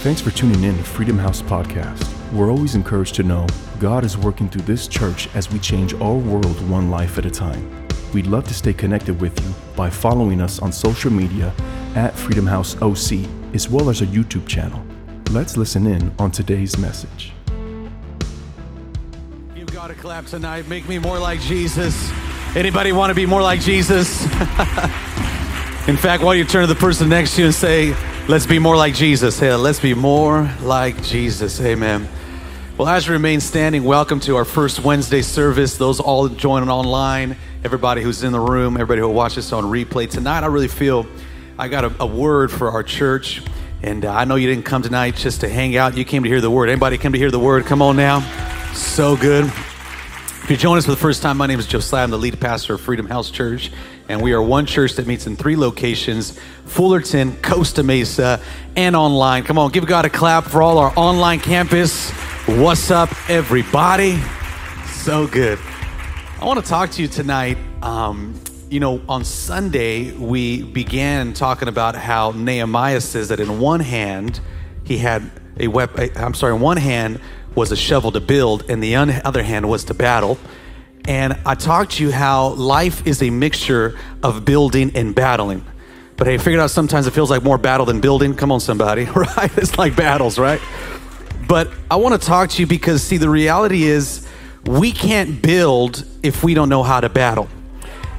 Thanks for tuning in to Freedom House Podcast. We're always encouraged to know God is working through this church as we change our world one life at a time. We'd love to stay connected with you by following us on social media at Freedom House OC, as well as our YouTube channel. Let's listen in on today's message. Give God a clap tonight. Make me more like Jesus. Anybody want to be more like Jesus? In fact, don't you turn to the person next to you and say, Let's be more like Jesus. Hey, let's be more like Jesus. Amen. Well, as you remain standing, welcome to our first Wednesday service. Those all joining online, everybody who's in the room, everybody who will watch this on replay. Tonight, I really feel I got a, a word for our church. And uh, I know you didn't come tonight just to hang out. You came to hear the word. Anybody came to hear the word? Come on now. So good. If you're joining us for the first time, my name is Josiah. I'm the lead pastor of Freedom House Church and we are one church that meets in three locations Fullerton, Costa Mesa, and online. Come on, give God a clap for all our online campus. What's up, everybody? So good. I want to talk to you tonight. Um, you know, on Sunday, we began talking about how Nehemiah says that in one hand, he had a weapon, I'm sorry, in one hand was a shovel to build, and the other hand was to battle. And I talked to you how life is a mixture of building and battling. But hey, figured out sometimes it feels like more battle than building. Come on, somebody, right? It's like battles, right? But I want to talk to you because, see, the reality is we can't build if we don't know how to battle.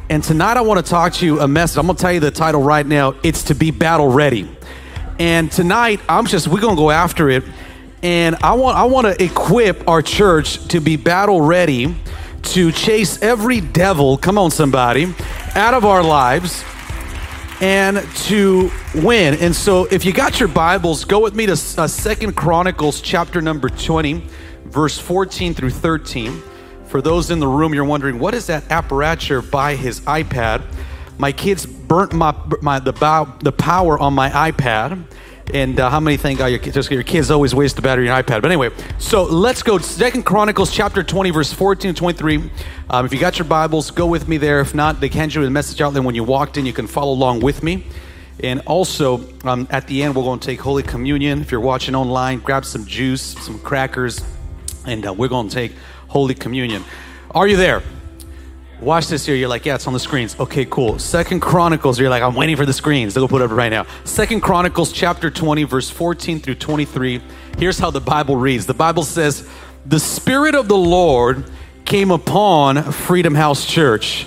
And tonight I want to talk to you a message. I'm going to tell you the title right now. It's to be battle ready. And tonight I'm just we're going to go after it. And I want I want to equip our church to be battle ready to chase every devil, come on, somebody, out of our lives and to win. And so, if you got your Bibles, go with me to uh, Second Chronicles chapter number 20, verse 14 through 13. For those in the room, you're wondering, what is that apparature by his iPad? My kids burnt my, my the, bow, the power on my iPad. And uh, how many think oh, your, just, your kids always waste the battery on iPad? But anyway, so let's go. Second Chronicles chapter 20, verse 14 to 23. Um, if you got your Bibles, go with me there. If not, they can you a message out there when you walked in. You can follow along with me. And also, um, at the end, we're going to take Holy Communion. If you're watching online, grab some juice, some crackers, and uh, we're going to take Holy Communion. Are you there? Watch this here. You're like, yeah, it's on the screens. Okay, cool. Second Chronicles. You're like, I'm waiting for the screens. They'll put it up right now. Second Chronicles chapter 20, verse 14 through 23. Here's how the Bible reads. The Bible says, the Spirit of the Lord came upon Freedom House Church.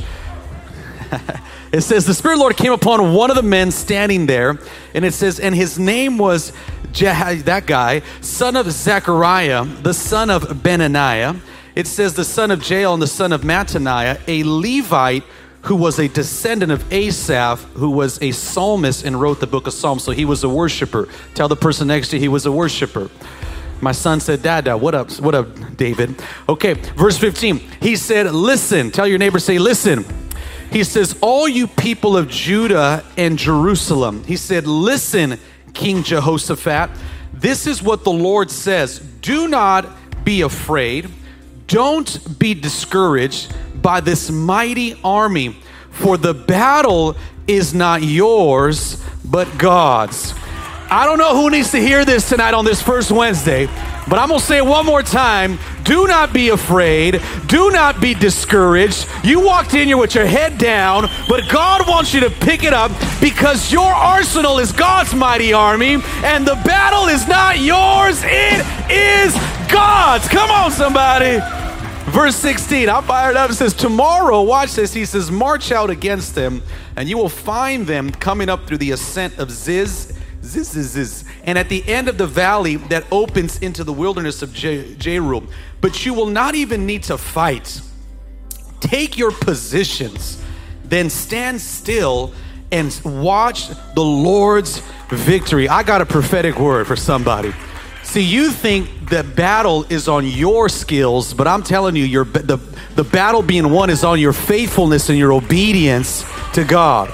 it says, the Spirit of the Lord came upon one of the men standing there. And it says, and his name was that guy, son of Zechariah, the son of Benaniah it says the son of Jael and the son of Mattaniah, a Levite who was a descendant of Asaph, who was a psalmist and wrote the book of Psalms. So he was a worshiper. Tell the person next to you he was a worshiper. My son said, Dada, what up? What up, David? Okay, verse 15. He said, Listen. Tell your neighbor, say, Listen. He says, All you people of Judah and Jerusalem. He said, Listen, King Jehoshaphat. This is what the Lord says Do not be afraid don't be discouraged by this mighty army, for the battle is not yours, but God's. I don't know who needs to hear this tonight on this first Wednesday, but I'm gonna say it one more time. Do not be afraid. Do not be discouraged. You walked in here with your head down, but God wants you to pick it up because your arsenal is God's mighty army, and the battle is not yours, it is God's. Come on, somebody. Verse 16, I'm fired up. It says, Tomorrow, watch this. He says, March out against them, and you will find them coming up through the ascent of Ziz, Ziz, Ziz, Ziz, and at the end of the valley that opens into the wilderness of Jeruel. But you will not even need to fight. Take your positions, then stand still and watch the Lord's victory. I got a prophetic word for somebody. See, you think that battle is on your skills, but I'm telling you, your, the, the battle being won is on your faithfulness and your obedience to God.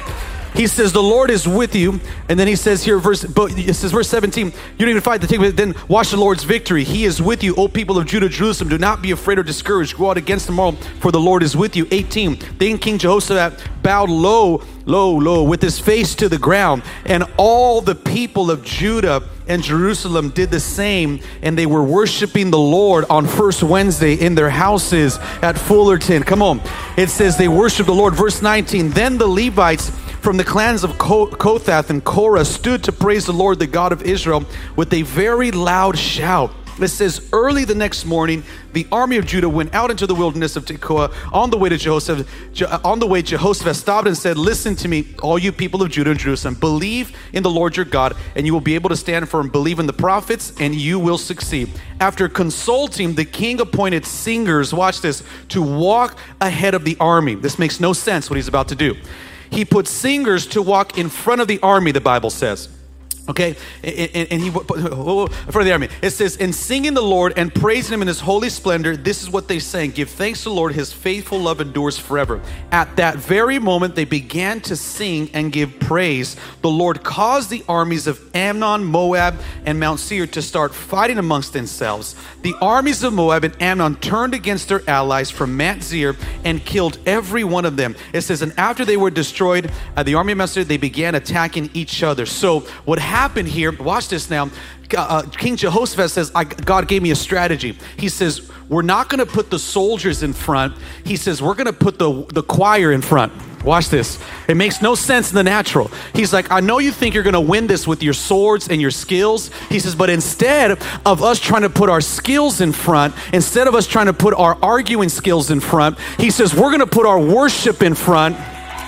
He says, The Lord is with you. And then he says here, verse, but it says, verse 17, you don't even fight the thing, but then watch the Lord's victory. He is with you, O people of Judah, Jerusalem. Do not be afraid or discouraged. Go out against them all, for the Lord is with you. 18, then King Jehoshaphat bowed low, low, low, with his face to the ground. And all the people of Judah and Jerusalem did the same, and they were worshiping the Lord on First Wednesday in their houses at Fullerton. Come on. It says they worshiped the Lord. Verse 19 Then the Levites from the clans of Kohath and Korah stood to praise the Lord, the God of Israel, with a very loud shout. It says, Early the next morning, the army of Judah went out into the wilderness of Tekoa on the way to Jehoshaphat. On the way, Jehoshaphat stopped and said, Listen to me, all you people of Judah and Jerusalem. Believe in the Lord your God, and you will be able to stand firm. Believe in the prophets, and you will succeed. After consulting, the king appointed singers, watch this, to walk ahead of the army. This makes no sense what he's about to do. He put singers to walk in front of the army, the Bible says. Okay, and, and, he for the army. It says, "In singing the Lord and praising Him in His holy splendor, this is what they sang: Give thanks to the Lord; His faithful love endures forever." At that very moment, they began to sing and give praise. The Lord caused the armies of Ammon, Moab, and Mount Seir to start fighting amongst themselves. The armies of Moab and Ammon turned against their allies from Mount Seir and killed every one of them. It says, "And after they were destroyed, uh, the army of Mount Seir, they began attacking each other." So what happened? Happened here, watch this now. Uh, King Jehoshaphat says, I God gave me a strategy. He says, We're not going to put the soldiers in front. He says, We're going to put the, the choir in front. Watch this. It makes no sense in the natural. He's like, I know you think you're going to win this with your swords and your skills. He says, but instead of us trying to put our skills in front, instead of us trying to put our arguing skills in front, he says, we're going to put our worship in front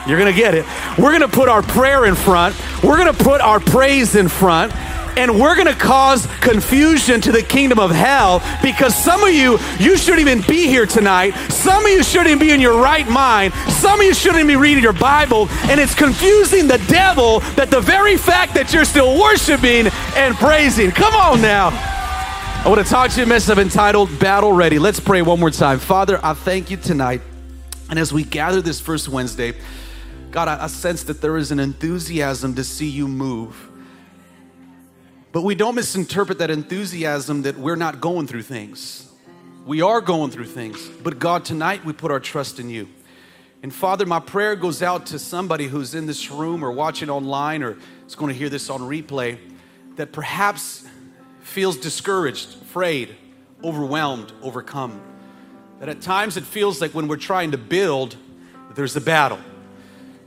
you're going to get it. We're going to put our prayer in front. We're going to put our praise in front. And we're going to cause confusion to the kingdom of hell because some of you, you shouldn't even be here tonight. Some of you shouldn't be in your right mind. Some of you shouldn't be reading your Bible. And it's confusing the devil that the very fact that you're still worshiping and praising. Come on now. I want to talk to you a message entitled Battle Ready. Let's pray one more time. Father, I thank you tonight. And as we gather this first Wednesday, God, I, I sense that there is an enthusiasm to see you move. But we don't misinterpret that enthusiasm that we're not going through things. We are going through things. But God, tonight we put our trust in you. And Father, my prayer goes out to somebody who's in this room or watching online or is going to hear this on replay that perhaps feels discouraged, afraid, overwhelmed, overcome. That at times it feels like when we're trying to build, there's a battle.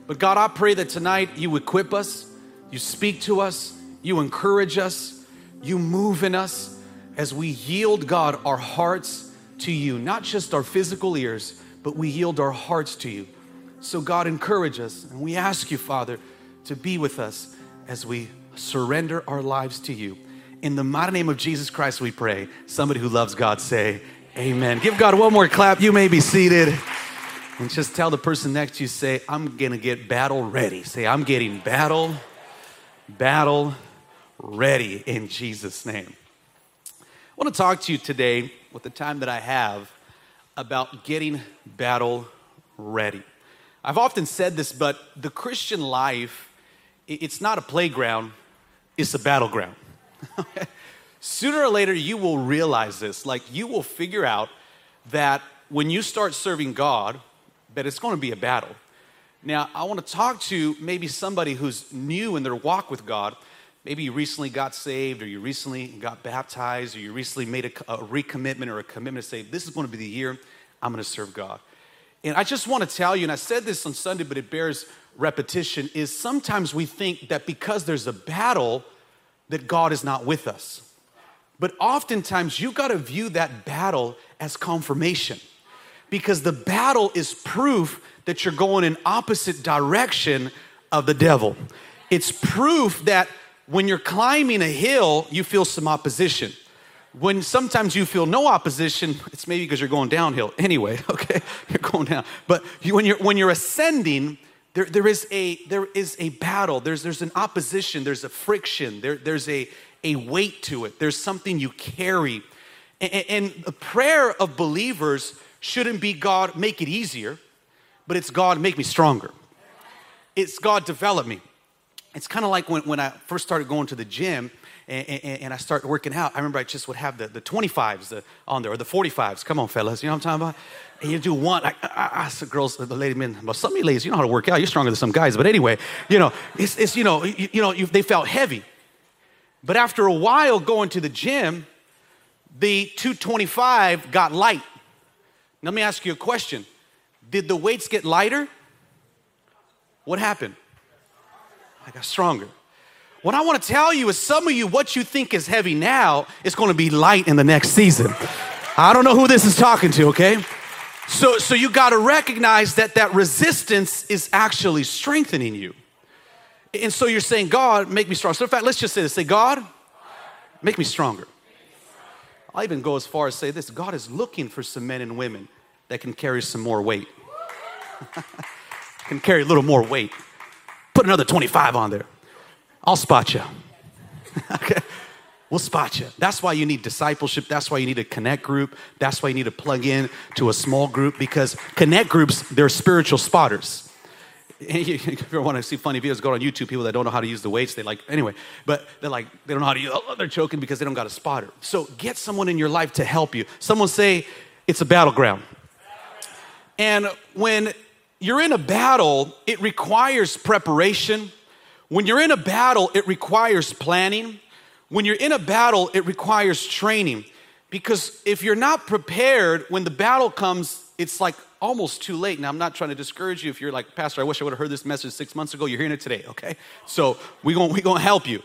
But God, I pray that tonight you equip us, you speak to us, you encourage us, you move in us as we yield, God, our hearts to you, not just our physical ears, but we yield our hearts to you. So, God, encourage us. And we ask you, Father, to be with us as we surrender our lives to you. In the mighty name of Jesus Christ, we pray. Somebody who loves God say, Amen. Give God one more clap. You may be seated. And just tell the person next to you, say, I'm gonna get battle ready. Say, I'm getting battle, battle ready in Jesus' name. I wanna talk to you today, with the time that I have, about getting battle ready. I've often said this, but the Christian life, it's not a playground, it's a battleground. Sooner or later, you will realize this. Like, you will figure out that when you start serving God, but it's going to be a battle. Now, I want to talk to maybe somebody who's new in their walk with God. Maybe you recently got saved, or you recently got baptized, or you recently made a, a recommitment or a commitment to say, This is going to be the year I'm going to serve God. And I just want to tell you, and I said this on Sunday, but it bears repetition, is sometimes we think that because there's a battle, that God is not with us. But oftentimes you've got to view that battle as confirmation because the battle is proof that you're going in opposite direction of the devil. It's proof that when you're climbing a hill, you feel some opposition. When sometimes you feel no opposition, it's maybe because you're going downhill. Anyway, okay, you're going down. But you, when you're when you're ascending, there, there is a there is a battle. There's there's an opposition. There's a friction. There, there's a a weight to it. There's something you carry. And, and the prayer of believers shouldn't be God, make it easier, but it's God, make me stronger. It's God, develop me. It's kind of like when, when I first started going to the gym and, and, and, I started working out. I remember I just would have the, the 25s the, uh, on there or the 45s. Come on, fellas, you know what I'm talking about? And you do one. I, I, I the girls, the lady men, well, some of you ladies, you know how to work out. You're stronger than some guys. But anyway, you know, it's, it's you know, you, you know, you, they felt heavy. But after a while going to the gym, the 225 got light. Let me ask you a question Did the weights get lighter? What happened? I got stronger. What I want to tell you is some of you, what you think is heavy now is going to be light in the next season. I don't know who this is talking to, okay? So, so you got to recognize that that resistance is actually strengthening you. And so you're saying, God, make me strong. So in fact, let's just say this. Say, God, make me stronger. I'll even go as far as say this. God is looking for some men and women that can carry some more weight. can carry a little more weight. Put another 25 on there. I'll spot you. okay? We'll spot you. That's why you need discipleship. That's why you need a connect group. That's why you need to plug in to a small group because connect groups, they're spiritual spotters. if you ever want to see funny videos, go on YouTube. People that don't know how to use the weights, they like, anyway, but they're like, they don't know how to use, oh, they're choking because they don't got a spotter. So get someone in your life to help you. Someone say, it's a battleground. And when you're in a battle, it requires preparation. When you're in a battle, it requires planning. When you're in a battle, it requires training. Because if you're not prepared, when the battle comes, it's like almost too late. Now, I'm not trying to discourage you if you're like, Pastor, I wish I would have heard this message six months ago. You're hearing it today, okay? So we're going we gonna help you.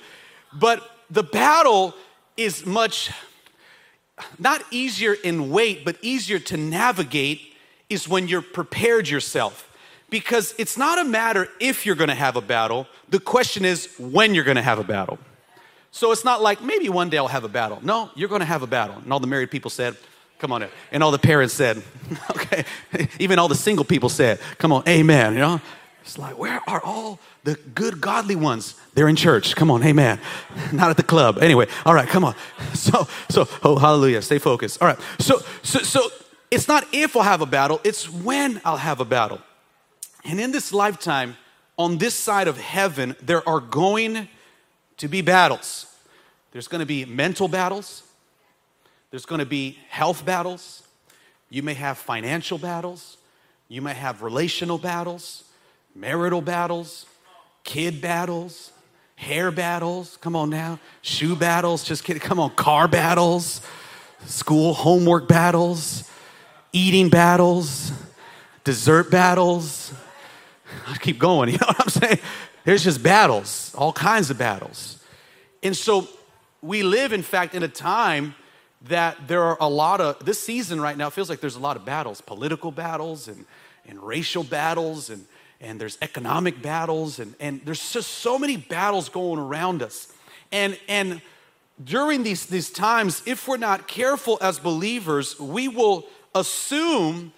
But the battle is much, not easier in weight, but easier to navigate is when you're prepared yourself. Because it's not a matter if you're gonna have a battle, the question is when you're gonna have a battle. So it's not like maybe one day I'll have a battle. No, you're gonna have a battle. And all the married people said, Come on. And all the parents said, okay. Even all the single people said, come on, amen. You know? It's like, where are all the good, godly ones? They're in church. Come on, amen. Not at the club. Anyway, all right, come on. So, so, oh, hallelujah. Stay focused. All right. So, so, so it's not if I'll have a battle, it's when I'll have a battle. And in this lifetime, on this side of heaven, there are going to be battles. There's going to be mental battles. There's going to be health battles. You may have financial battles. You may have relational battles, marital battles, kid battles, hair battles. Come on now. Shoe battles. Just kidding. Come on. Car battles, school homework battles, eating battles, dessert battles. I keep going. You know what I'm saying? There's just battles, all kinds of battles. And so we live, in fact, in a time that there are a lot of, this season right now feels like there's a lot of battles, political battles and, and racial battles and, and there's economic battles and, and there's just so many battles going around us. And, and during these, these times, if we're not careful as believers, we will assume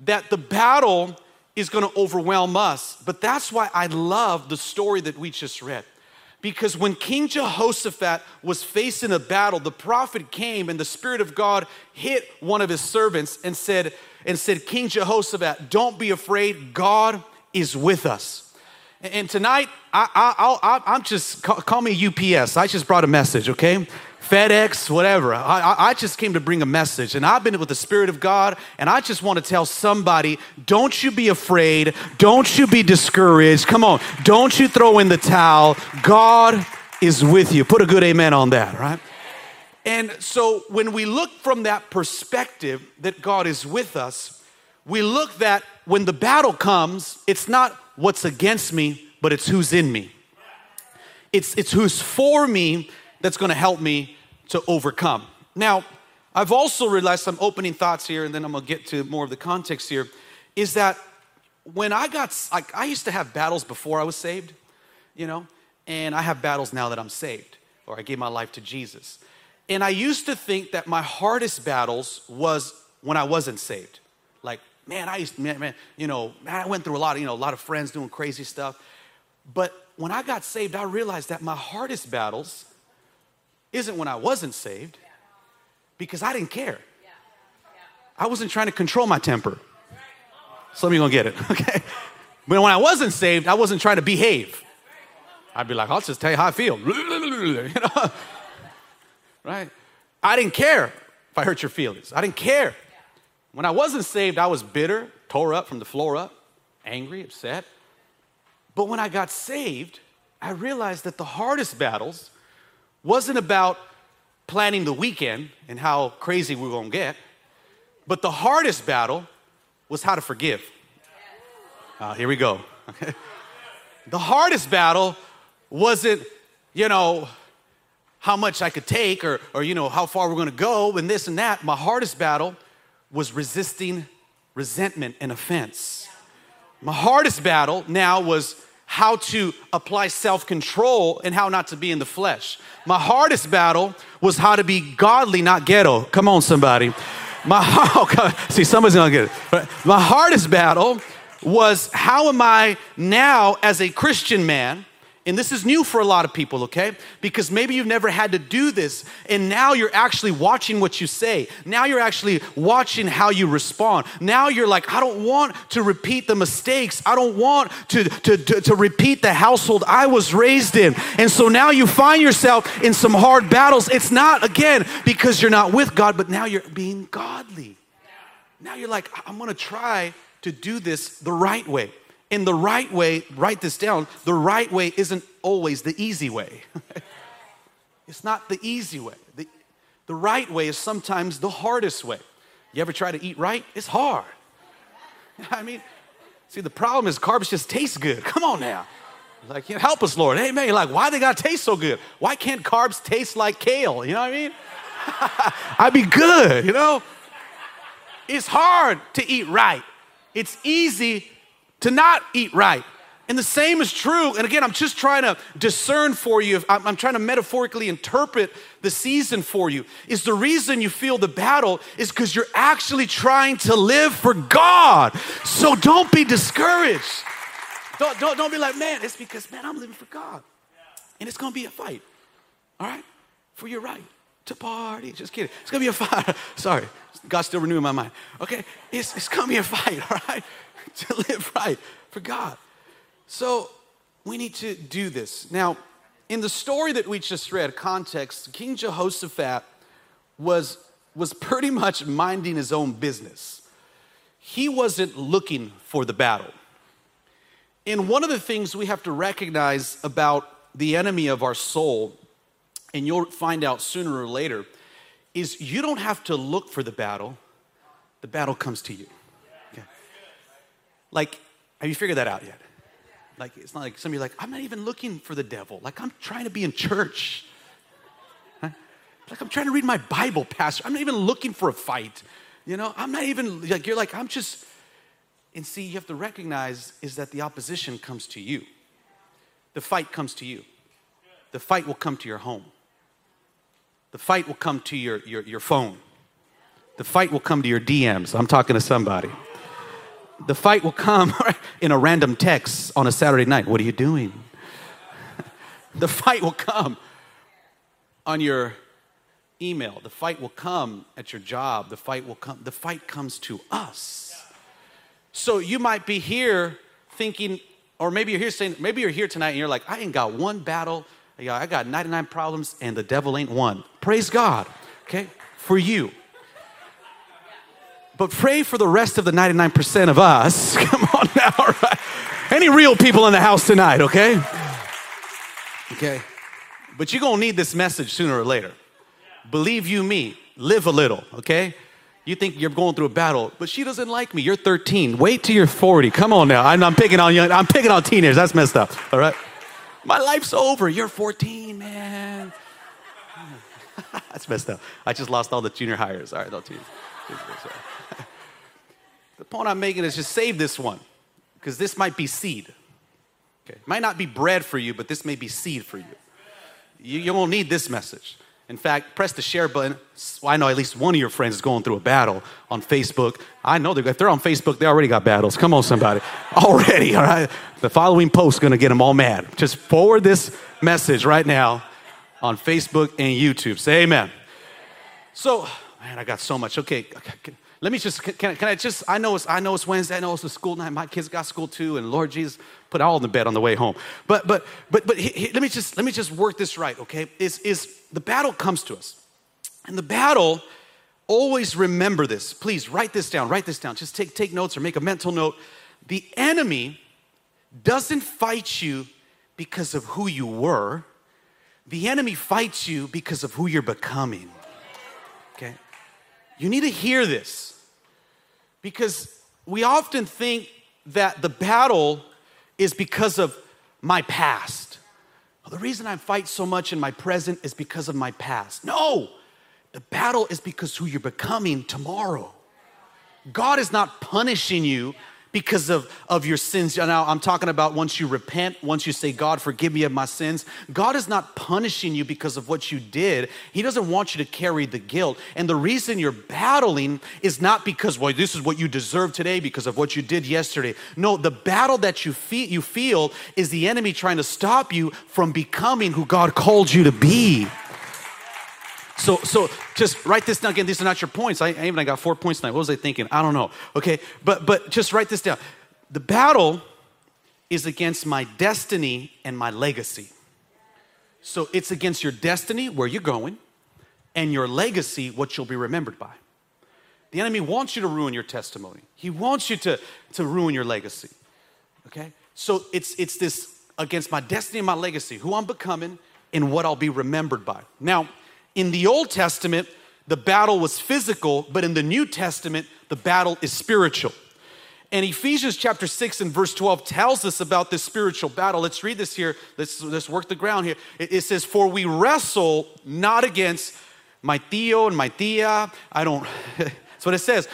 that the battle is going to overwhelm us. But that's why I love the story that we just read. Because when King Jehoshaphat was facing a battle, the prophet came and the Spirit of God hit one of his servants and said, and said, King Jehoshaphat, don't be afraid, God is with us. And tonight, I, I, I, am just, call, call me UPS. I just brought a message, okay? FedEx, whatever. I, I, just came to bring a message, and I've been with the Spirit of God, and I just want to tell somebody don't you be afraid, don't you be discouraged. Come on, don't you throw in the towel. God is with you. Put a good amen on that, right? And so when we look from that perspective that God is with us, we look that when the battle comes, it's not what's against me, but it's who's in me. It's, it's who's for me that's going to help me to overcome. Now, I've also realized some opening thoughts here, and then I'm gonna get to more of the context here. Is that when I got, like, I used to have battles before I was saved, you know, and I have battles now that I'm saved, or I gave my life to Jesus. And I used to think that my hardest battles was when I wasn't saved. Like, man, I used to, man, man, you know, man, I went through a lot of, you know, a lot of friends doing crazy stuff. But when I got saved, I realized that my hardest battles isn't when I wasn't saved because I didn't care. I wasn't trying to control my temper. Some of you gonna get it, okay? But when I wasn't saved, I wasn't trying to behave. I'd be like, I'll just tell you how I feel. you know? Right? I didn't care if I hurt your feelings. I didn't care. When I wasn't saved, I was bitter, tore up from the floor up, angry, upset. But when I got saved, I realized that the hardest battles wasn't about planning the weekend and how crazy we are gonna get, but the hardest battle was how to forgive. Uh, here we go. the hardest battle wasn't, you know, how much I could take or, or you know, how far we're gonna go and this and that. My hardest battle was resisting resentment and offense. My hardest battle now was how to apply self control and how not to be in the flesh. My hardest battle was how to be godly, not ghetto. Come on, somebody. My oh, see, somebody's gonna get it. My hardest battle was how am I now as a Christian man and this is new for a lot of people, okay? Because maybe you've never had to do this, and now you're actually watching what you say. Now you're actually watching how you respond. Now you're like, I don't want to repeat the mistakes. I don't want to, to, to, to repeat the household I was raised in. And so now you find yourself in some hard battles. It's not, again, because you're not with God, but now you're being godly. Now you're like, I'm gonna try to do this the right way. In the right way, write this down, the right way isn't always the easy way. it's not the easy way. The, the right way is sometimes the hardest way. You ever try to eat right? It's hard. I mean, see, the problem is carbs just taste good. Come on now. Like, help us, Lord. Man, like, why they gotta taste so good? Why can't carbs taste like kale? You know what I mean? I'd be good, you know? It's hard to eat right. It's easy to not eat right. And the same is true. And again, I'm just trying to discern for you, I'm, trying to metaphorically interpret the season for you. Is the reason you feel the battle is because you're actually trying to live for God. So don't be discouraged. Don't, don't, don't be like, man, it's because, man, I'm living for God. And it's gonna be a fight, all right? For your right to party. Just kidding. It's gonna be a fight. Sorry, God's still renewing my mind. Okay, it's, it's gonna be a fight, all right? to live right for God. So we need to do this. Now, in the story that we just read, context, King Jehoshaphat was, was pretty much minding his own business. He wasn't looking for the battle. And one of the things we have to recognize about the enemy of our soul, and you'll find out sooner or later, is you don't have to look for the battle, the battle comes to you. Like, have you figured that out yet? Like, it's not like somebody like, I'm not even looking for the devil. Like, I'm trying to be in church. Huh? Like, I'm trying to read my Bible, Pastor. I'm not even looking for a fight. You know, I'm not even, like, you're like, I'm just, and see, you have to recognize is that the opposition comes to you. The fight comes to you. The fight will come to your home. The fight will come to your, your, your phone. The fight will come to your DMs. I'm talking to somebody the fight will come in a random text on a Saturday night. What are you doing? the fight will come on your email. The fight will come at your job. The fight will come. The fight comes to us. So you might be here thinking, or maybe you're here saying, maybe you're here tonight and you're like, I ain't got one battle. I got 99 problems and the devil ain't one. Praise God, okay, for you. But pray for the rest of the 99% of us. Come on now, right? Any real people in the house tonight, okay? Okay. But you're gonna need this message sooner or later. Believe you me, live a little, okay? You think you're going through a battle, but she doesn't like me. You're 13. Wait till you're 40. Come on now. I'm, I'm picking on young, I'm picking on teenagers. That's messed up. All right. My life's over. You're 14, man. That's messed up. I just lost all the junior highers. All right, no tease. The point I'm making is just save this one because this might be seed. Okay. Might not be bread for you, but this may be seed for you. You, you won't need this message. In fact, press the share button. I know at least one of your friends is going through a battle on Facebook. I know they're, if they're on Facebook, they already got battles. Come on, somebody. already, all right? The following post is going to get them all mad. Just forward this message right now on Facebook and YouTube. Say amen. So, man, I got so much. Okay let me just, can, can I just, I know, it's, I know it's Wednesday, I know it's a school night, my kids got school too, and Lord Jesus, put all in the bed on the way home. But, but, but, but he, he, let me just, let me just work this right, okay? Is, is the battle comes to us. And the battle, always remember this. Please write this down, write this down. Just take, take notes or make a mental note. The enemy doesn't fight you because of who you were. the enemy fights you because of who you're becoming. Okay? You need to hear this because we often think that the battle is because of my past. Well, the reason I fight so much in my present is because of my past. No, the battle is because who you're becoming tomorrow. God is not punishing you because of, of your sins. Now, I'm talking about once you repent, once you say, God, forgive me of my sins. God is not punishing you because of what you did. He doesn't want you to carry the guilt. And the reason you're battling is not because, well, this is what you deserve today because of what you did yesterday. No, the battle that you feel, you feel is the enemy trying to stop you from becoming who God called you to be. So, so just write this down again. These are not your points. I, I even I got four points tonight. What was I thinking? I don't know. Okay, but but just write this down. The battle is against my destiny and my legacy. So it's against your destiny, where you're going, and your legacy, what you'll be remembered by. The enemy wants you to ruin your testimony. He wants you to, to ruin your legacy. Okay? So it's it's this against my destiny and my legacy, who I'm becoming, and what I'll be remembered by. Now, in the Old Testament, the battle was physical, but in the New Testament, the battle is spiritual. And Ephesians chapter 6 and verse 12 tells us about this spiritual battle. Let's read this here. Let's, let's work the ground here. It, it says, For we wrestle not against my Theo and my Thea. I don't, that's what it says.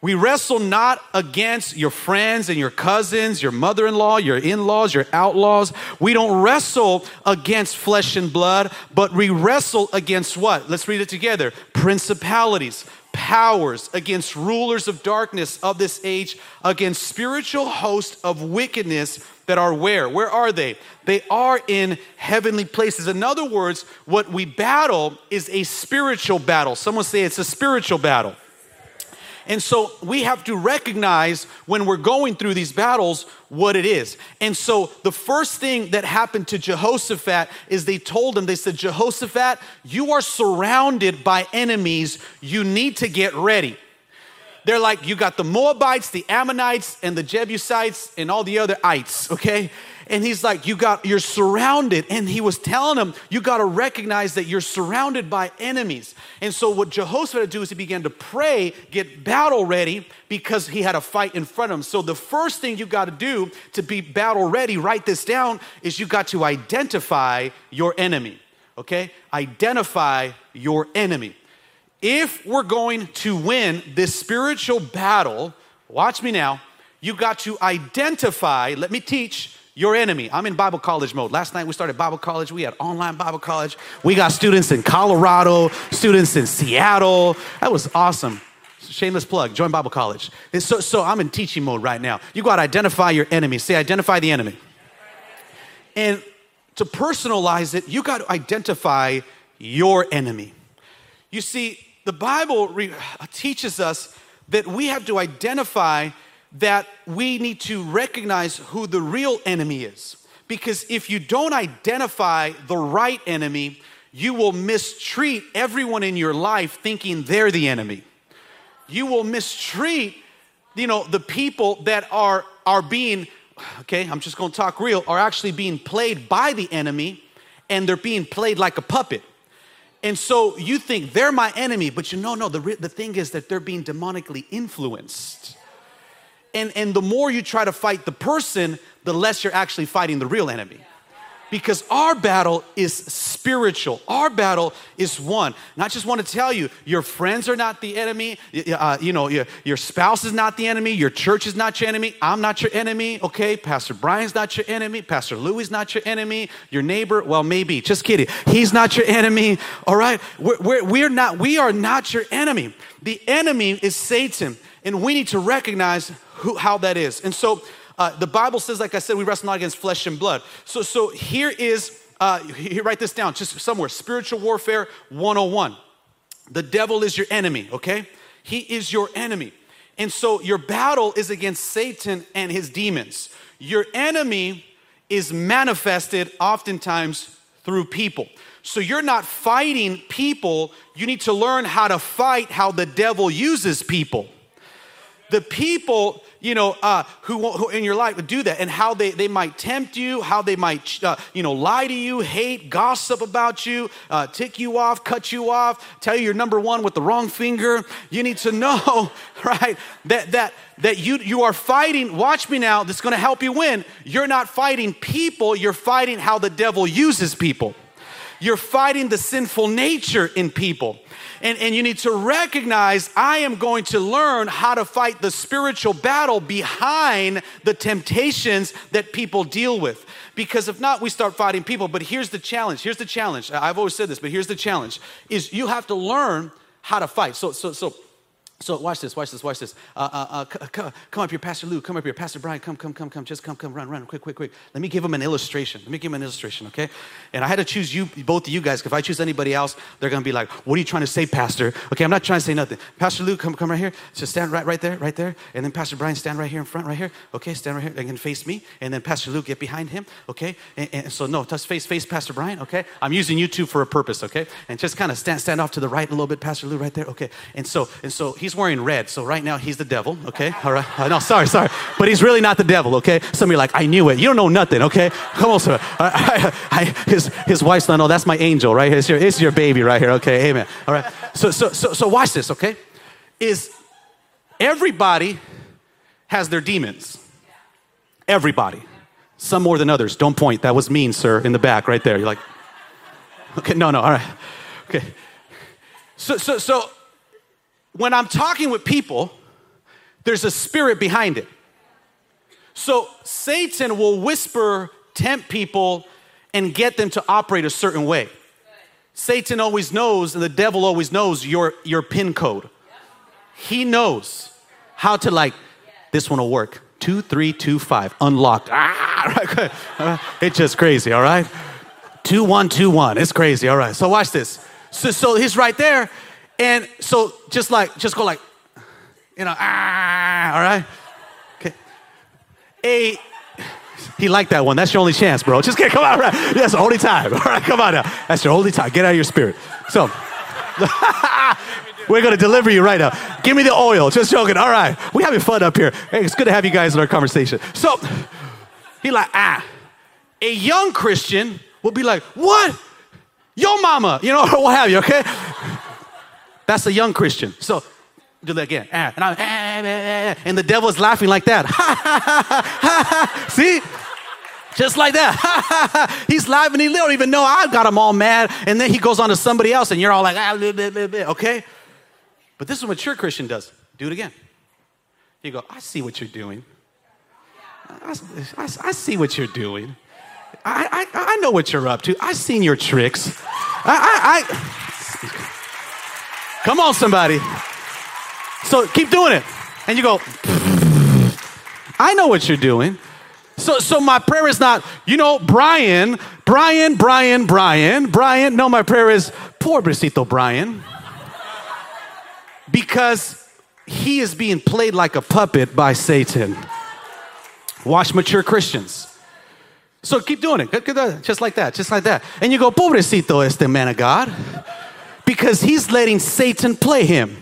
We wrestle not against your friends and your cousins, your mother in law, your in laws, your outlaws. We don't wrestle against flesh and blood, but we wrestle against what? Let's read it together principalities, powers, against rulers of darkness of this age, against spiritual hosts of wickedness that are where? Where are they? They are in heavenly places. In other words, what we battle is a spiritual battle. Someone say it's a spiritual battle. And so we have to recognize when we're going through these battles what it is. And so the first thing that happened to Jehoshaphat is they told him, they said, Jehoshaphat, you are surrounded by enemies. You need to get ready. They're like, you got the Moabites, the Ammonites, and the Jebusites, and all the other ites, okay? And he's like, You got, you're surrounded. And he was telling him, You got to recognize that you're surrounded by enemies. And so, what Jehoshaphat had to do is he began to pray, get battle ready, because he had a fight in front of him. So, the first thing you got to do to be battle ready, write this down, is you got to identify your enemy. Okay? Identify your enemy. If we're going to win this spiritual battle, watch me now, you got to identify, let me teach your enemy. I'm in Bible college mode. Last night we started Bible college. We had online Bible college. We got students in Colorado, students in Seattle. That was awesome. Shameless plug. Join Bible college. So, so I'm in teaching mode right now. You got to identify your enemy. Say, identify the enemy. And to personalize it, you got to identify your enemy. You see, the Bible re- teaches us that we have to identify that we need to recognize who the real enemy is. Because if you don't identify the right enemy, you will mistreat everyone in your life thinking they're the enemy. You will mistreat, you know, the people that are are being okay, I'm just going to talk real, are actually being played by the enemy and they're being played like a puppet. And so you think they're my enemy, but you know, no, the, the thing is that they're being demonically influenced. And, and the more you try to fight the person, the less you're actually fighting the real enemy. Because our battle is spiritual. Our battle is one. And I just want to tell you, your friends are not the enemy. Uh, you know, your, your spouse is not the enemy. Your church is not your enemy. I'm not your enemy. Okay, Pastor Brian's not your enemy. Pastor Louis is not your enemy. Your neighbor, well, maybe. Just kidding. He's not your enemy. All right, we're, we're, we're not. We are not your enemy. The enemy is Satan, and we need to recognize who, how that is. And so uh, the Bible says, like I said, we wrestle not against flesh and blood. So, so here is, uh, here, write this down, just somewhere spiritual warfare 101. The devil is your enemy, okay? He is your enemy. And so your battle is against Satan and his demons. Your enemy is manifested oftentimes through people. So you're not fighting people, you need to learn how to fight how the devil uses people. The people you know uh, who, who in your life would do that and how they, they might tempt you how they might uh, you know lie to you hate gossip about you uh, tick you off cut you off tell you you're number one with the wrong finger. You need to know right that that that you you are fighting watch me now that's going to help you win. You're not fighting people you're fighting how the devil uses people you're fighting the sinful nature in people and, and you need to recognize I am going to learn how to fight the spiritual battle behind the temptations that people deal with. Because if not, we start fighting people. But here's the challenge. Here's the challenge. I've always said this, but here's the challenge is you have to learn how to fight. So, so, so so watch this, watch this, watch this. Uh, uh, uh, come, up here, Pastor Lou. Come up here, Pastor Brian. Come, come, come, come. Just come, come, run, run, quick, quick, quick. Let me give him an illustration. Let me give him an illustration, okay? And I had to choose you, both of you guys. If I choose anybody else, they're gonna be like, "What are you trying to say, Pastor?" Okay, I'm not trying to say nothing. Pastor Lou, come, come right here. Just stand right, right there, right there. And then Pastor Brian, stand right here in front, right here. Okay, stand right here. And then face me. And then Pastor Lou, get behind him. Okay. And, and so no, touch face, face Pastor Brian. Okay. I'm using you two for a purpose. Okay. And just kind of stand, stand off to the right a little bit, Pastor Lou, right there. Okay. And so, and so he's wearing red. So right now he's the devil, okay? All right. Uh, no, sorry, sorry. But he's really not the devil, okay? Some of you are like, I knew it. You don't know nothing, okay? Come on, sir. I, I, his, his wife's not, no, that's my angel, right? It's your, it's your baby right here, okay? Amen. All right. So, so, so, so watch this, okay? Is everybody has their demons. Everybody. Some more than others. Don't point. That was mean, sir, in the back right there. You're like, okay, no, no, all right. Okay. So, so, so when I'm talking with people, there's a spirit behind it. So Satan will whisper, tempt people, and get them to operate a certain way. Satan always knows, and the devil always knows your, your pin code. He knows how to, like, this one will work. Two, three, two, five, unlocked. Ah, it's just crazy, all right? Two, one, two, one. It's crazy, all right? So watch this. So, so he's right there, and so just like, just go like, you know, ah, all right? Okay. A, he liked that one. That's your only chance, bro. Just get, come on, right? That's the only time. All right, come on now. That's your only time. Get out of your spirit. So, we're going to deliver you right now. Give me the oil. Just joking. All right. We having fun up here. Hey, it's good to have you guys in our conversation. So, he like, ah. A young Christian will be like, what? Yo mama, you know, what have you, okay? That's a young Christian. So do that again. Ah, and, I, ah, ah, and the devil is laughing like that. See? Just like that. He's laughing. He don't even know I've got him all mad. And then he goes on to somebody else, and you're all like, okay? But this is what mature Christian does. Do it again. You go, I see what you're doing. I, I, I see what you're doing. I, I, I know what you're up to. I've seen your tricks. I, I, I Come on, somebody. So keep doing it. And you go, I know what you're doing. So, so my prayer is not, you know, Brian, Brian, Brian, Brian, Brian. No, my prayer is, poor, pobrecito Brian. Because he is being played like a puppet by Satan. Watch mature Christians. So keep doing it, just like that, just like that. And you go, pobrecito este man of God because he's letting Satan play him.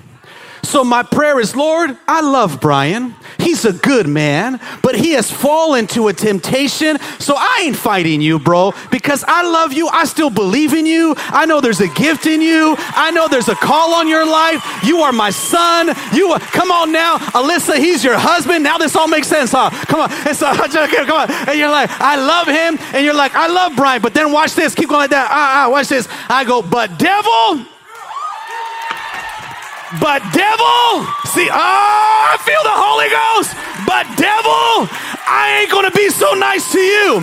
So my prayer is, Lord, I love Brian. He's a good man, but he has fallen to a temptation. So I ain't fighting you, bro, because I love you. I still believe in you. I know there's a gift in you. I know there's a call on your life. You are my son. You are, come on now, Alyssa. He's your husband. Now this all makes sense, huh? Come on. And so come on. And you're like, I love him. And you're like, I love Brian. But then watch this. Keep going like that. Ah, ah. Watch this. I go, but devil. But devil, see, oh, I feel the Holy Ghost. But devil, I ain't gonna be so nice to you.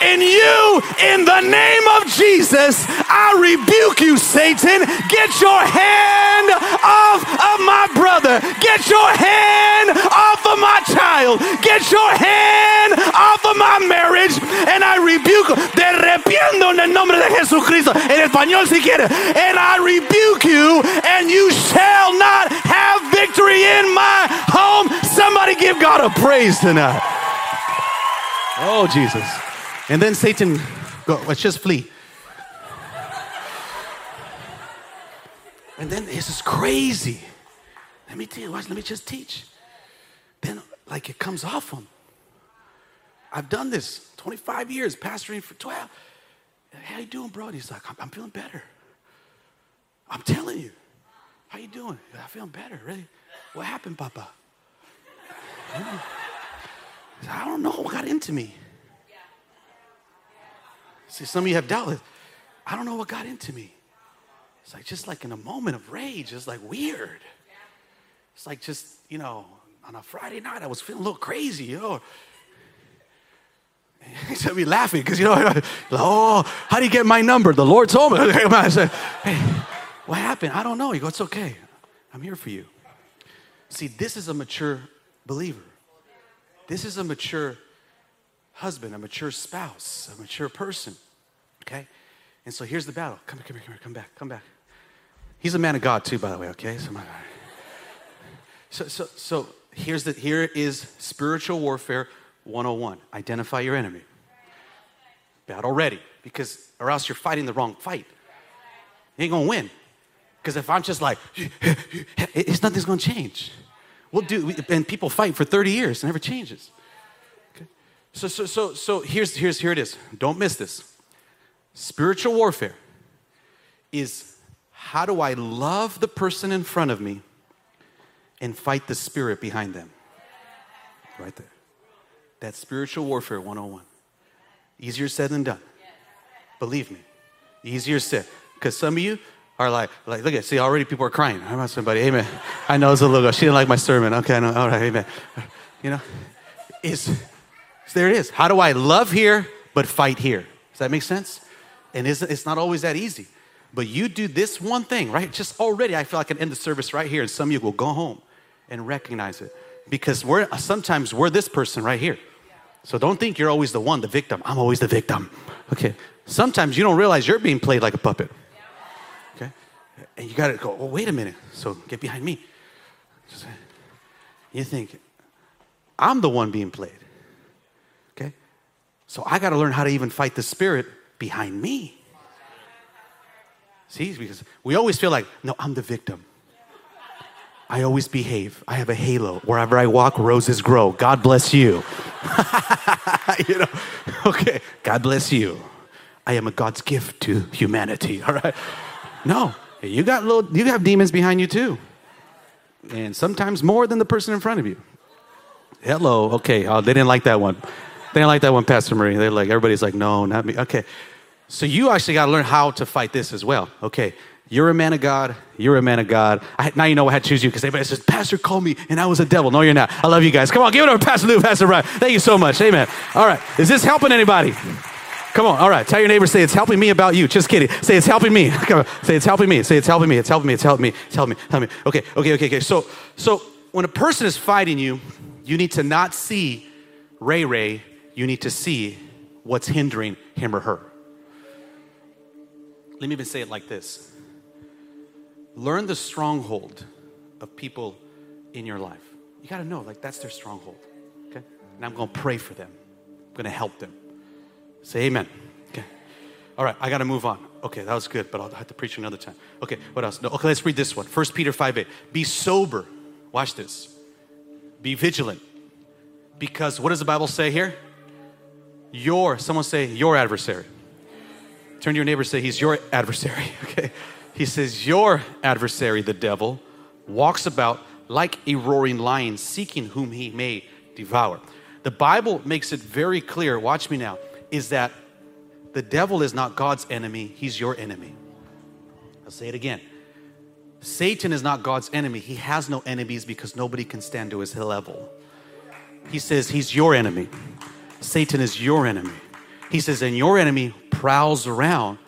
And you, in the name of Jesus, I rebuke you, Satan. Get your hand off of my brother. Get your hand off of my child. Get your hand off of my marriage. And I rebuke, te en el nombre de Jesucristo. En español, si quiere. And I rebuke you, and you shall not have victory in my home. Somebody give God a praise tonight. Oh, Jesus. And then Satan, go, let's just flee. And then this is crazy. Let me tell you, watch, let me just teach. then like it comes off him. I've done this 25 years, pastoring for 12. How you doing, bro? And he's like, I'm, I'm feeling better. I'm telling you. How you doing? I'm feeling better, really. What happened, Papa? I don't know what got into me. See, some of you have doubt. I don't know what got into me. It's like just like in a moment of rage. It's like weird. It's like just, you know, on a Friday night, I was feeling a little crazy, you know. He's me laughing because, you know, oh, how do you get my number? The Lord told me. I said, hey, what happened? I don't know. He goes, it's okay. I'm here for you. See, this is a mature believer. This is a mature husband, a mature spouse, a mature person. Okay? And so here's the battle. Come here, come here, come here, come back, come back. He's a man of God too, by the way, okay? So, my, so, so, so here's the, here is spiritual warfare 101. Identify your enemy. Battle ready, because or else you're fighting the wrong fight. You ain't gonna win. Because if I'm just like, it's nothing's gonna change. We'll do, and people fight for 30 years, it never changes. So, so, so, so here's, here's, here it is. Don't miss this. Spiritual warfare is how do I love the person in front of me and fight the spirit behind them? Right there. That's spiritual warfare 101. Easier said than done. Believe me. Easier said. Because some of you are like, like, look at, see, already people are crying. How about somebody? Amen. I know it's a little, she didn't like my sermon. Okay, I know. All right, amen. You know, is, so there it is. How do I love here but fight here? Does that make sense? And it's not always that easy. But you do this one thing, right? Just already, I feel like I can end the service right here, and some of you will go home and recognize it. Because we're sometimes we're this person right here. So don't think you're always the one, the victim. I'm always the victim. Okay. Sometimes you don't realize you're being played like a puppet. Okay. And you gotta go, oh, wait a minute. So get behind me. You think, I'm the one being played. So I gotta learn how to even fight the spirit behind me. See, because we always feel like, no, I'm the victim. I always behave. I have a halo. Wherever I walk, roses grow. God bless you. you know, okay, God bless you. I am a God's gift to humanity. All right. No, you got little, you have demons behind you too, and sometimes more than the person in front of you. Hello. Okay. Oh, they didn't like that one. They didn't like that one, Pastor Marie. They're like, everybody's like, no, not me. Okay. So you actually got to learn how to fight this as well. Okay, you're a man of God. You're a man of God. I, now you know I had to choose you because everybody says, Pastor called me and I was a devil. No, you're not. I love you guys. Come on, give it up, Pastor Lou, Pastor Brian. Thank you so much. Amen. All right, is this helping anybody? Come on. All right. Tell your neighbor, say it's helping me about you. Just kidding. Say it's helping me. Come on. Say it's helping me. Say it's helping me. It's helping me. It's helping me. It's helping me. Help me. Okay. Okay. Okay. Okay. So, so when a person is fighting you, you need to not see Ray Ray. You need to see what's hindering him or her. Let me even say it like this Learn the stronghold of people in your life. You got to know, like, that's their stronghold. Okay? And I'm going to pray for them, I'm going to help them. Say amen. Okay. All right, I got to move on. Okay, that was good, but I'll have to preach another time. Okay, what else? No, okay, let's read this one. 1 Peter 5 8. Be sober. Watch this. Be vigilant. Because what does the Bible say here? Your, someone say, your adversary. Turn to your neighbor say, He's your adversary. Okay? He says, Your adversary, the devil, walks about like a roaring lion, seeking whom he may devour. The Bible makes it very clear, watch me now, is that the devil is not God's enemy, he's your enemy. I'll say it again. Satan is not God's enemy. He has no enemies because nobody can stand to his level. He says he's your enemy. Satan is your enemy. He says, and your enemy prowls around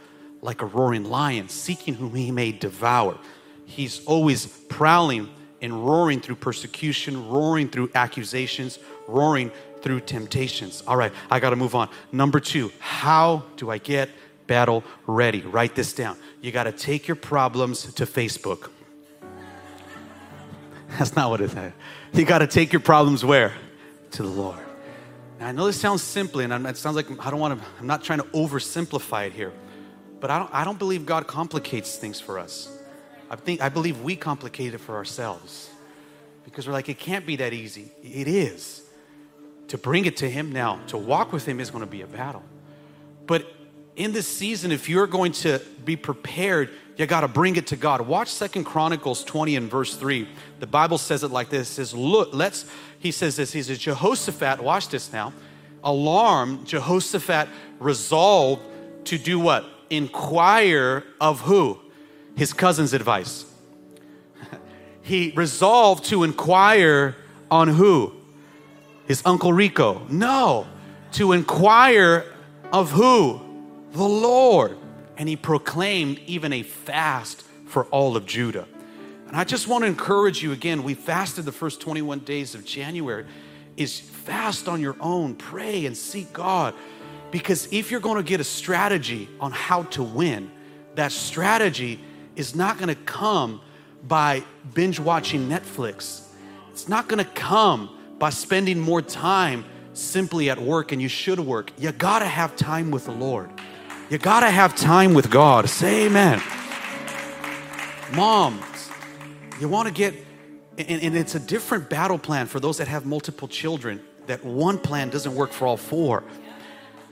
like a roaring lion, seeking whom he may devour. He's always prowling and roaring through persecution, roaring through accusations, roaring through temptations. All right, I got to move on. Number two, how do I get battle ready? Write this down. You got to take your problems to Facebook. That's not what it is. You got to take your problems where? To the Lord. Now, I know this sounds simply, and it sounds like I don't want to, I'm not trying to oversimplify it here, but I don't, I don't believe God complicates things for us. I think, I believe we complicate it for ourselves. because we're like, it can't be that easy. It is. To bring it to Him now, to walk with Him is going to be a battle. But in this season, if you're going to be prepared, you got to bring it to God. Watch Second Chronicles 20 and verse 3. The Bible says it like this. Says, look, let's, he says this, he says, Jehoshaphat, watch this now. Alarmed, Jehoshaphat resolved to do what? Inquire of who? His cousin's advice. he resolved to inquire on who? His uncle Rico. No, to inquire of who? The Lord. And he proclaimed even a fast for all of Judah. And I just want to encourage you again. We fasted the first 21 days of January. Is fast on your own, pray and seek God. Because if you're going to get a strategy on how to win, that strategy is not going to come by binge watching Netflix. It's not going to come by spending more time simply at work and you should work. You got to have time with the Lord. You got to have time with God. Say amen. Moms, you want to get, and, and, it's a different battle plan for those that have multiple children, that one plan doesn't work for all four.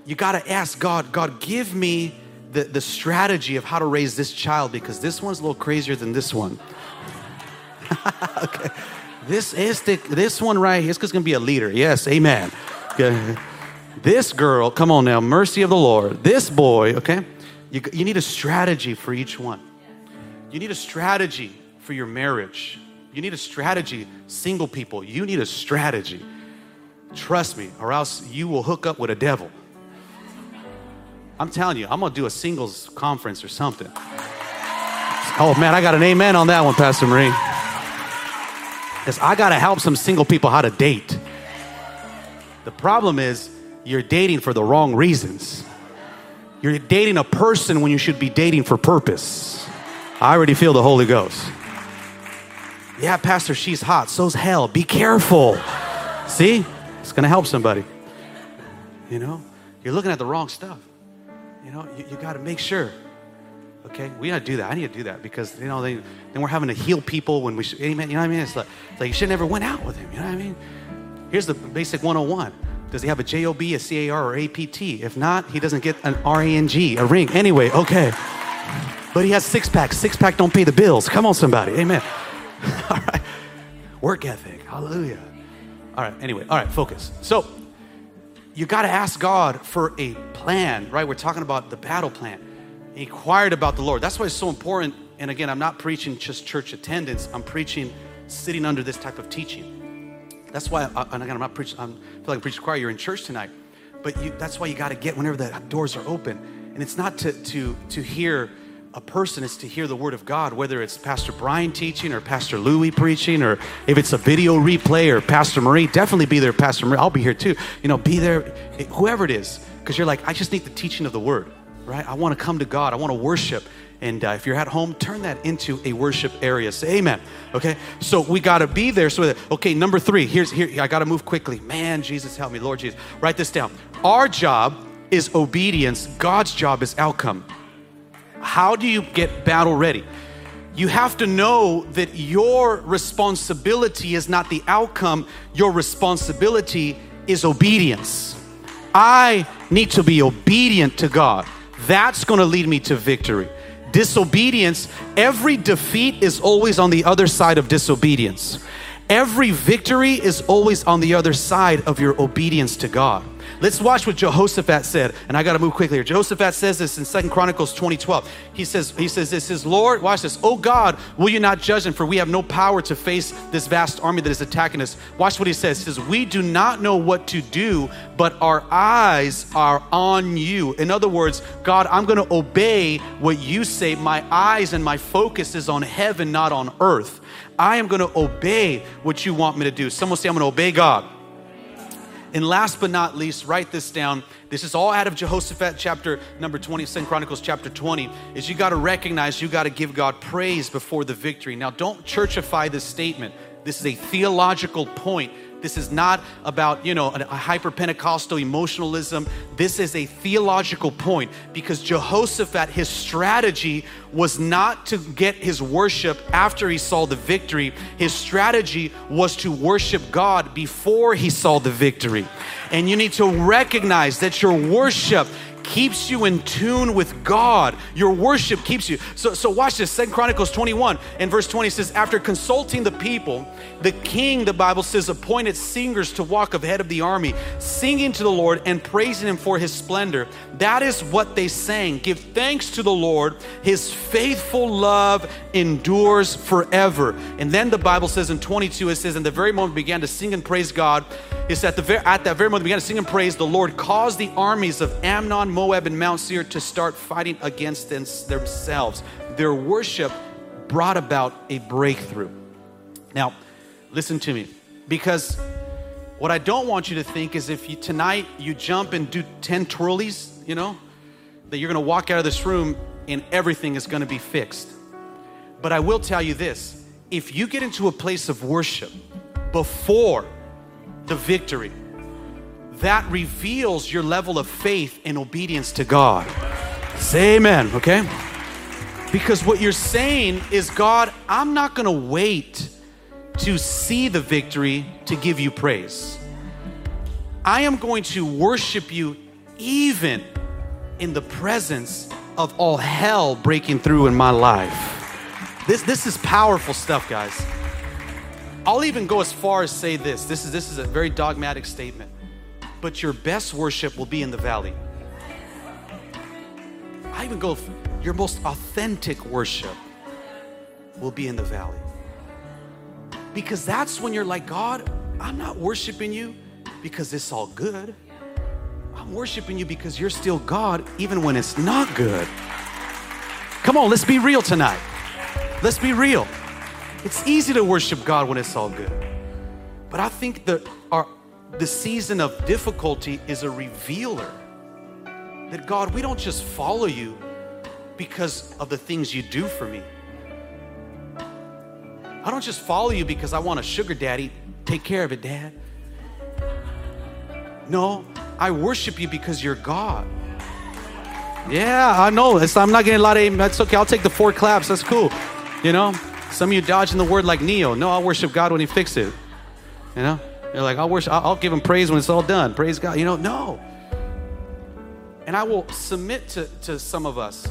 You got to ask God, God, give me the, the strategy of how to raise this child because this one's a little crazier than this one. okay. This is the, this one right here is going to be a leader. Yes, amen. Okay. This girl, come on now, mercy of the Lord. This boy, okay? You, you need a strategy for each one. You need a strategy for your marriage. You need a strategy, single people. You need a strategy. Trust me, or else you will hook up with a devil. I'm telling you, I'm gonna do a singles conference or something. Oh man, I got an amen on that one, Pastor Marie. Because I gotta help some single people how to date. The problem is, you're dating for the wrong reasons. You're dating a person when you should be dating for purpose. I already feel the Holy Ghost. Yeah, Pastor, she's hot. So's hell. Be careful. See? It's going to help somebody. You know? You're looking at the wrong stuff. You know, you, you got to make sure. Okay? We got to do that. I need to do that because, you know, they, then we're having to heal people when we, should, amen. You know what I mean? It's like, it's like you should never went out with him. You know what I mean? Here's the basic 101 does he have a JOB, a CAR, or APT? If not, he doesn't get an RANG, a ring. Anyway, okay. But he has six pack. Six pack don't pay the bills. Come on, somebody. Amen. all right. Work ethic. Hallelujah. All right. Anyway, all right, focus. So you got to ask God for a plan, right? We're talking about the battle plan. Inquired about the Lord. That's why it's so important. And again, I'm not preaching just church attendance, I'm preaching sitting under this type of teaching. That's why, I, and again, I'm not preaching, I feel like I'm preaching choir, you're in church tonight. But you, that's why you got to get whenever the doors are open. And it's not to, to, to hear a person, is to hear the word of God, whether it's Pastor Brian teaching or Pastor Louis preaching, or if it's a video replay or Pastor Marie, definitely be there, Pastor Marie. I'll be here too. You know, be there, whoever it is, because you're like, I just need the teaching of the word, right? I want to come to God, I want to worship. And uh, if you're at home, turn that into a worship area. Say amen. Okay. So we got to be there. So that, okay, number three. Here's here. I got to move quickly. Man, Jesus, help me, Lord Jesus. Write this down. Our job is obedience. God's job is outcome. How do you get battle ready? You have to know that your responsibility is not the outcome. Your responsibility is obedience. I need to be obedient to God. That's going to lead me to victory disobedience, every defeat is always on the other side of disobedience. Every victory is always on the other side of your obedience to God. Let's watch what Jehoshaphat said. And I got to move quickly here. Jehoshaphat says this in Second Chronicles 2012. He says, he says this, says, Lord, watch this. Oh God, will you not judge them? For we have no power to face this vast army that is attacking us. Watch what he says. He says, We do not know what to do, but our eyes are on you. In other words, God, I'm going to obey what you say. My eyes and my focus is on heaven, not on earth. I am going to obey what you want me to do. Someone say, I'm going to obey God. And last but not least, write this down. This is all out of Jehoshaphat chapter number 20, Second Chronicles chapter 20, is you got to recognize you got to give God praise before the victory. Now, don't churchify this statement. This is a theological point This is not about, you know, a hyper Pentecostal emotionalism. This is a theological point because Jehoshaphat, his strategy was not to get his worship after he saw the victory. His strategy was to worship God before he saw the victory. And you need to recognize that your worship keeps you in tune with God. Your worship keeps you. So, so watch this. Second Chronicles 21 and verse 20 says, After consulting the people, the king, the Bible says, appointed singers to walk ahead of the army, singing to the Lord and praising him for his splendor. That is what they sang. Give thanks to the Lord. His faithful love endures forever. And then the Bible says in 22, it says, In the very moment began to sing and praise God. It's at, the, at that very moment began to sing and praise. The Lord caused the armies of Ammon, Moab, and Mount Seir to start fighting against themselves. Their worship brought about a breakthrough. Now, listen to me, because what I don't want you to think is if you tonight you jump and do 10 twirlies, you know, that you're gonna walk out of this room and everything is gonna be fixed. But I will tell you this if you get into a place of worship before the victory, that reveals your level of faith and obedience to God. Say amen, okay? Because what you're saying is, God, I'm not gonna wait to see the victory to give you praise. I am going to worship you even in the presence of all hell breaking through in my life. This, this is powerful stuff, guys. I'll even go as far as say this. This is, this is a very dogmatic statement. But your best worship will be in the valley. I even go, your most authentic worship will be in the valley. Because that's when you're like, God, I'm not worshiping you because it's all good. I'm worshiping you because you're still God, even when it's not good. Come on, let's be real tonight. Let's be real. It's easy to worship God when it's all good. But I think our, the season of difficulty is a revealer that God, we don't just follow you because of the things you do for me. I don't just follow you because I want a sugar daddy. Take care of it, dad. No, I worship you because you're God. Yeah, I know. It's, I'm not getting a lot of amen. That's okay. I'll take the four claps. That's cool. You know, some of you dodging the word like Neo. No, I'll worship God when He fixes it. You know, you're like, I'll worship. I'll, give Him praise when it's all done. Praise God. You know, no. And I will submit to, to some of us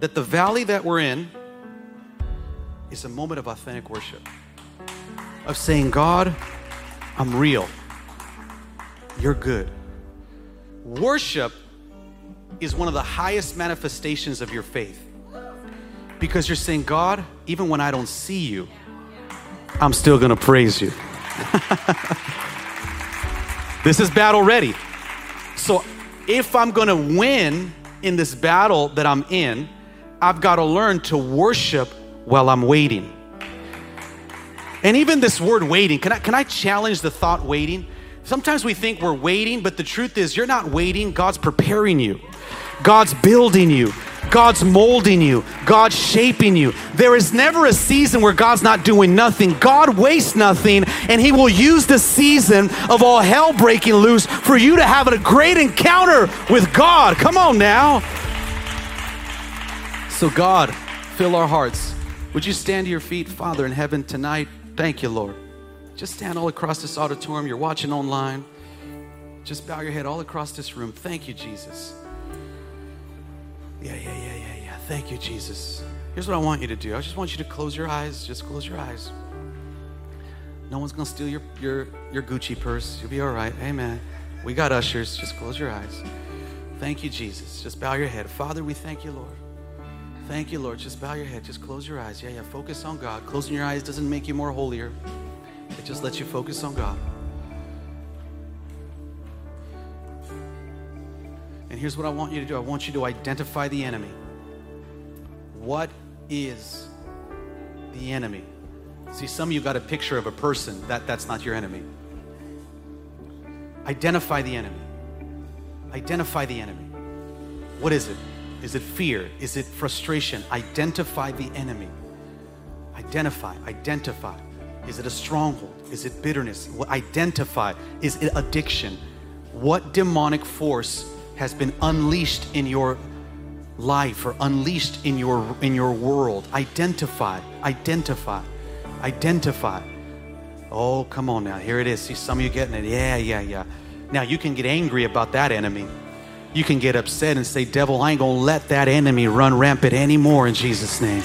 that the valley that we're in is a moment of authentic worship, of saying, God, I'm real. You're good. Worship is one of the highest manifestations of your faith because you're saying, God, even when I don't see you, I'm still gonna praise you. this is battle ready. So if I'm gonna win in this battle that I'm in, I've gotta learn to worship while I'm waiting. And even this word waiting, can I, can I challenge the thought waiting? Sometimes we think we're waiting, but the truth is, you're not waiting. God's preparing you, God's building you, God's molding you, God's shaping you. There is never a season where God's not doing nothing. God wastes nothing, and He will use the season of all hell breaking loose for you to have a great encounter with God. Come on now. So, God, fill our hearts. Would you stand to your feet, Father in heaven, tonight? Thank you, Lord. Just stand all across this auditorium. You're watching online. Just bow your head all across this room. Thank you, Jesus. Yeah, yeah, yeah, yeah, yeah. Thank you, Jesus. Here's what I want you to do. I just want you to close your eyes. Just close your eyes. No one's gonna steal your your your Gucci purse. You'll be all right. Amen. We got ushers. Just close your eyes. Thank you, Jesus. Just bow your head. Father, we thank you, Lord. Thank you, Lord. Just bow your head. Just close your eyes. Yeah, yeah. Focus on God. Closing your eyes doesn't make you more holier. It just lets you focus on God. And here's what I want you to do I want you to identify the enemy. What is the enemy? See, some of you got a picture of a person. That, that's not your enemy. Identify the enemy. Identify the enemy. What is it? Is it fear? Is it frustration? Identify the enemy. Identify, identify. Is it a stronghold? Is it bitterness? Identify. Is it addiction? What demonic force has been unleashed in your life or unleashed in your in your world? Identify. Identify. Identify. Oh, come on now. Here it is. See some of you getting it. Yeah, yeah, yeah. Now you can get angry about that enemy. You can get upset and say, Devil, I ain't gonna let that enemy run rampant anymore in Jesus' name.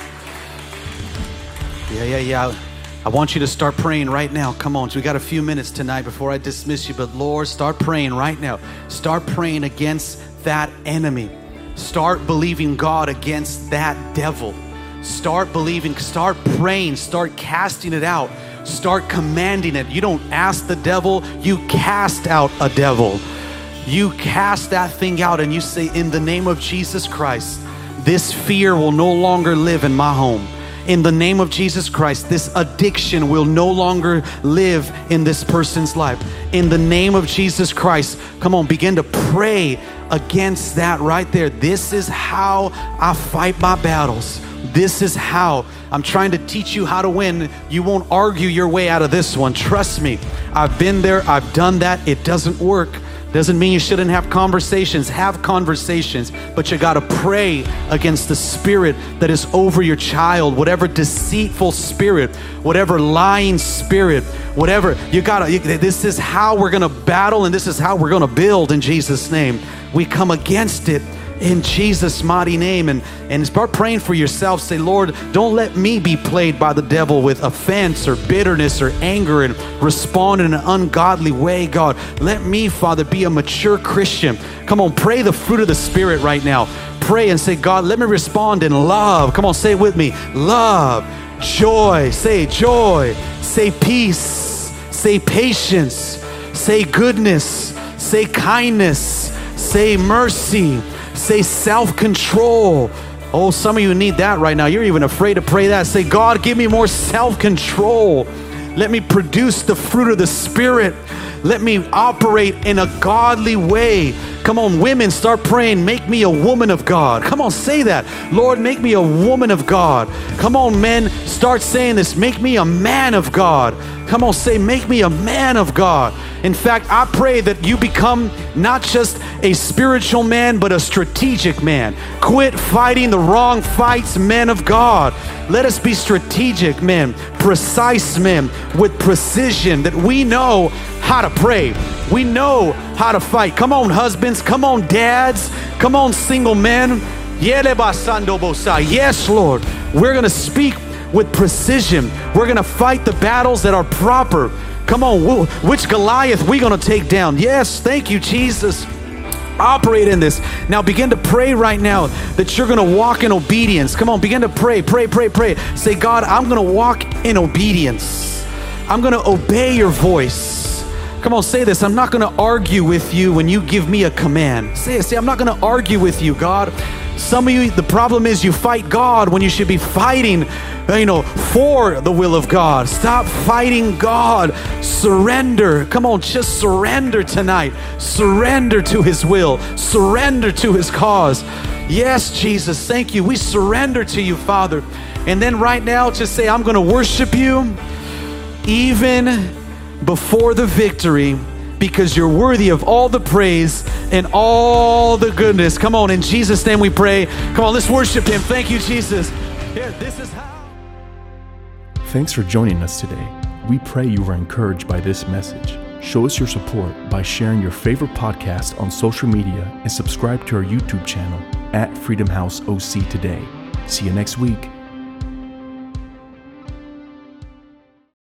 Yeah, yeah, yeah. I want you to start praying right now. Come on. We got a few minutes tonight before I dismiss you. But Lord, start praying right now. Start praying against that enemy. Start believing God against that devil. Start believing, start praying, start casting it out. Start commanding it. You don't ask the devil, you cast out a devil. You cast that thing out and you say, In the name of Jesus Christ, this fear will no longer live in my home. In the name of Jesus Christ, this addiction will no longer live in this person's life. In the name of Jesus Christ, come on, begin to pray against that right there. This is how I fight my battles. This is how I'm trying to teach you how to win. You won't argue your way out of this one. Trust me. I've been there, I've done that. It doesn't work. Doesn't mean you shouldn't have conversations. Have conversations, but you got to pray against the spirit that is over your child, whatever deceitful spirit, whatever lying spirit, whatever. You got to, this is how we're going to battle and this is how we're going to build in Jesus' name. We come against it in Jesus' mighty name and, and start praying for yourself. Say, Lord, don't let me be played by the devil with offense or bitterness or anger and respond in an ungodly way, God. Let me, Father, be a mature Christian. Come on, pray the fruit of the Spirit right now. Pray and say, God, let me respond in love. Come on, say it with me love, joy, say joy, say peace, say patience, say goodness, say kindness, say mercy Say self control. Oh, some of you need that right now. You're even afraid to pray that. Say, God, give me more self control. Let me produce the fruit of the Spirit. Let me operate in a godly way. Come on, women, start praying. Make me a woman of God. Come on, say that. Lord, make me a woman of God. Come on, men, start saying this. Make me a man of God. Come on, say, make me a man of God. In fact, I pray that you become not just a spiritual man, but a strategic man. Quit fighting the wrong fights, men of God. Let us be strategic men, precise men with precision that we know how to pray. We know how to fight. Come on, husbands. Come on, dads. Come on, single men. Yes, Lord. We're going to speak with precision. We're going to fight the battles that are proper. Come on, which Goliath we going to take down? Yes, thank you, Jesus. Operate in this. Now begin to pray right now that you're going to walk in obedience. Come on, begin to pray, pray, pray, pray. Say, God, I'm going to walk in obedience. I'm going to obey your voice. Come on, say this. I'm not going to argue with you when you give me a command. Say it. Say, I'm not going to argue with you, God. Some of you, the problem is you fight God when you should be fighting, you know, for the will of God. Stop fighting God. Surrender. Come on, just surrender tonight. Surrender to His will. Surrender to His cause. Yes, Jesus, thank you. We surrender to you, Father. And then right now, just say, I'm going to worship you even before the victory because you're worthy of all the praise and all the goodness. Come on, in Jesus' name we pray. Come on, let's worship Him. Thank you, Jesus. Here, this is how. Thanks for joining us today. We pray you were encouraged by this message. Show us your support by sharing your favorite podcast on social media and subscribe to our YouTube channel at Freedom House OC today. See you next week.